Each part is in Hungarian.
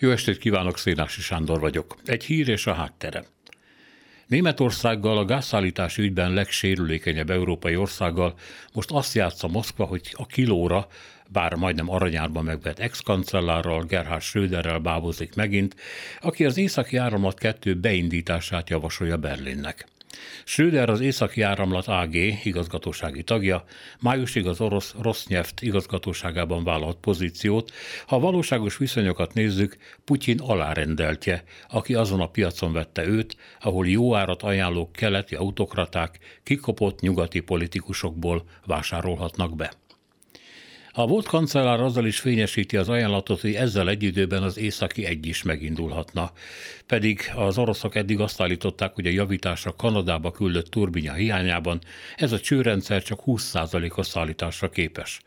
Jó estét kívánok, Szénási Sándor vagyok. Egy hír és a háttere. Németországgal a gázszállítási ügyben legsérülékenyebb európai országgal most azt játsza Moszkva, hogy a kilóra, bár majdnem aranyárban megvett ex-kancellárral, Gerhard Schröderrel bábozik megint, aki az északi áramlat kettő beindítását javasolja Berlinnek. Schröder az északi áramlat AG igazgatósági tagja, májusig az orosz Rosnyeft igazgatóságában vállalt pozíciót. Ha a valóságos viszonyokat nézzük, Putyin alárendeltje, aki azon a piacon vette őt, ahol jó árat ajánló keleti autokraták kikopott nyugati politikusokból vásárolhatnak be. A volt kancellár azzal is fényesíti az ajánlatot, hogy ezzel egy időben az északi egy is megindulhatna. Pedig az oroszok eddig azt állították, hogy a javításra Kanadába küldött turbina hiányában ez a csőrendszer csak 20%-os szállításra képes.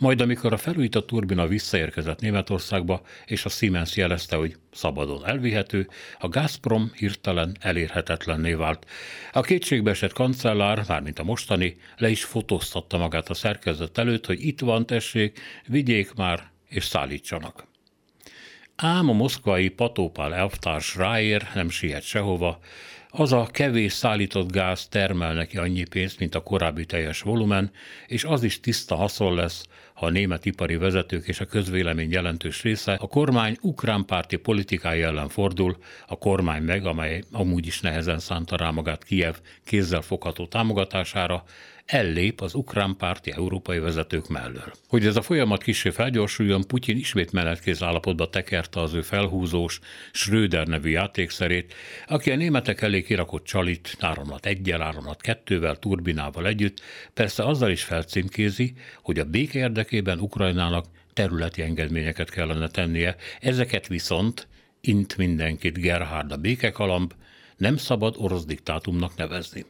Majd amikor a felújított turbina visszaérkezett Németországba, és a Siemens jelezte, hogy szabadon elvihető, a Gazprom hirtelen elérhetetlenné vált. A kétségbeesett kancellár, mármint a mostani, le is fotóztatta magát a szerkezet előtt, hogy itt van, tessék, vigyék már és szállítsanak. Ám a moszkvai patópál elvtárs ráér nem siet sehova, az a kevés szállított gáz termel neki annyi pénzt, mint a korábbi teljes volumen, és az is tiszta haszon lesz, ha a német ipari vezetők és a közvélemény jelentős része a kormány ukrán párti politikája ellen fordul, a kormány meg, amely amúgy is nehezen szánta rá magát Kiev kézzel fogható támogatására, ellép az ukrán párti európai vezetők mellől. Hogy ez a folyamat kicsi felgyorsuljon, Putyin ismét menetkéz állapotba tekerte az ő felhúzós Schröder nevű játékszerét, aki a németek elé kirakott csalit áramlat egyel, áramlat kettővel, turbinával együtt, persze azzal is felcímkézi, hogy a béke érdekében Ukrajnának területi engedményeket kellene tennie, ezeket viszont, int mindenkit Gerhard a békekalamb, nem szabad orosz diktátumnak nevezni.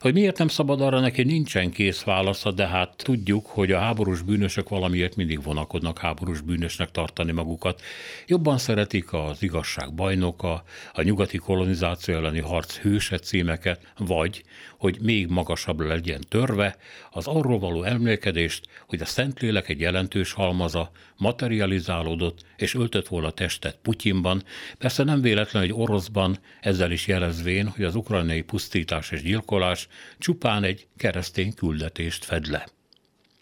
Hogy miért nem szabad arra neki nincsen kész válasza, de hát tudjuk, hogy a háborús bűnösök valamiért mindig vonakodnak háborús bűnösnek tartani magukat. Jobban szeretik az igazság bajnoka, a nyugati kolonizáció elleni harc hőse címeket, vagy, hogy még magasabb legyen törve, az arról való emlékedést, hogy a Szentlélek egy jelentős halmaza materializálódott és öltött volna testet Putyinban, persze nem véletlen, hogy oroszban, ezzel is jelezvén, hogy az ukrajnai pusztítás és gyilkolás csupán egy keresztény küldetést fed le.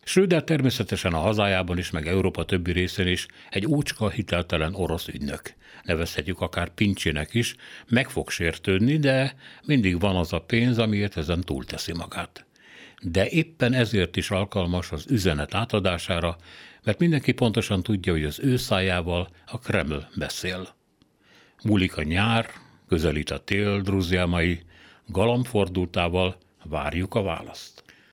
Schröder természetesen a hazájában is, meg Európa többi részén is egy ócska hiteltelen orosz ügynök. Nevezhetjük akár pincsének is, meg fog sértődni, de mindig van az a pénz, amiért ezen túlteszi magát. De éppen ezért is alkalmas az üzenet átadására, mert mindenki pontosan tudja, hogy az ő szájával a Kreml beszél. Múlik a nyár, közelít a tél, druzjámai, galambfordultával várjuk a választ.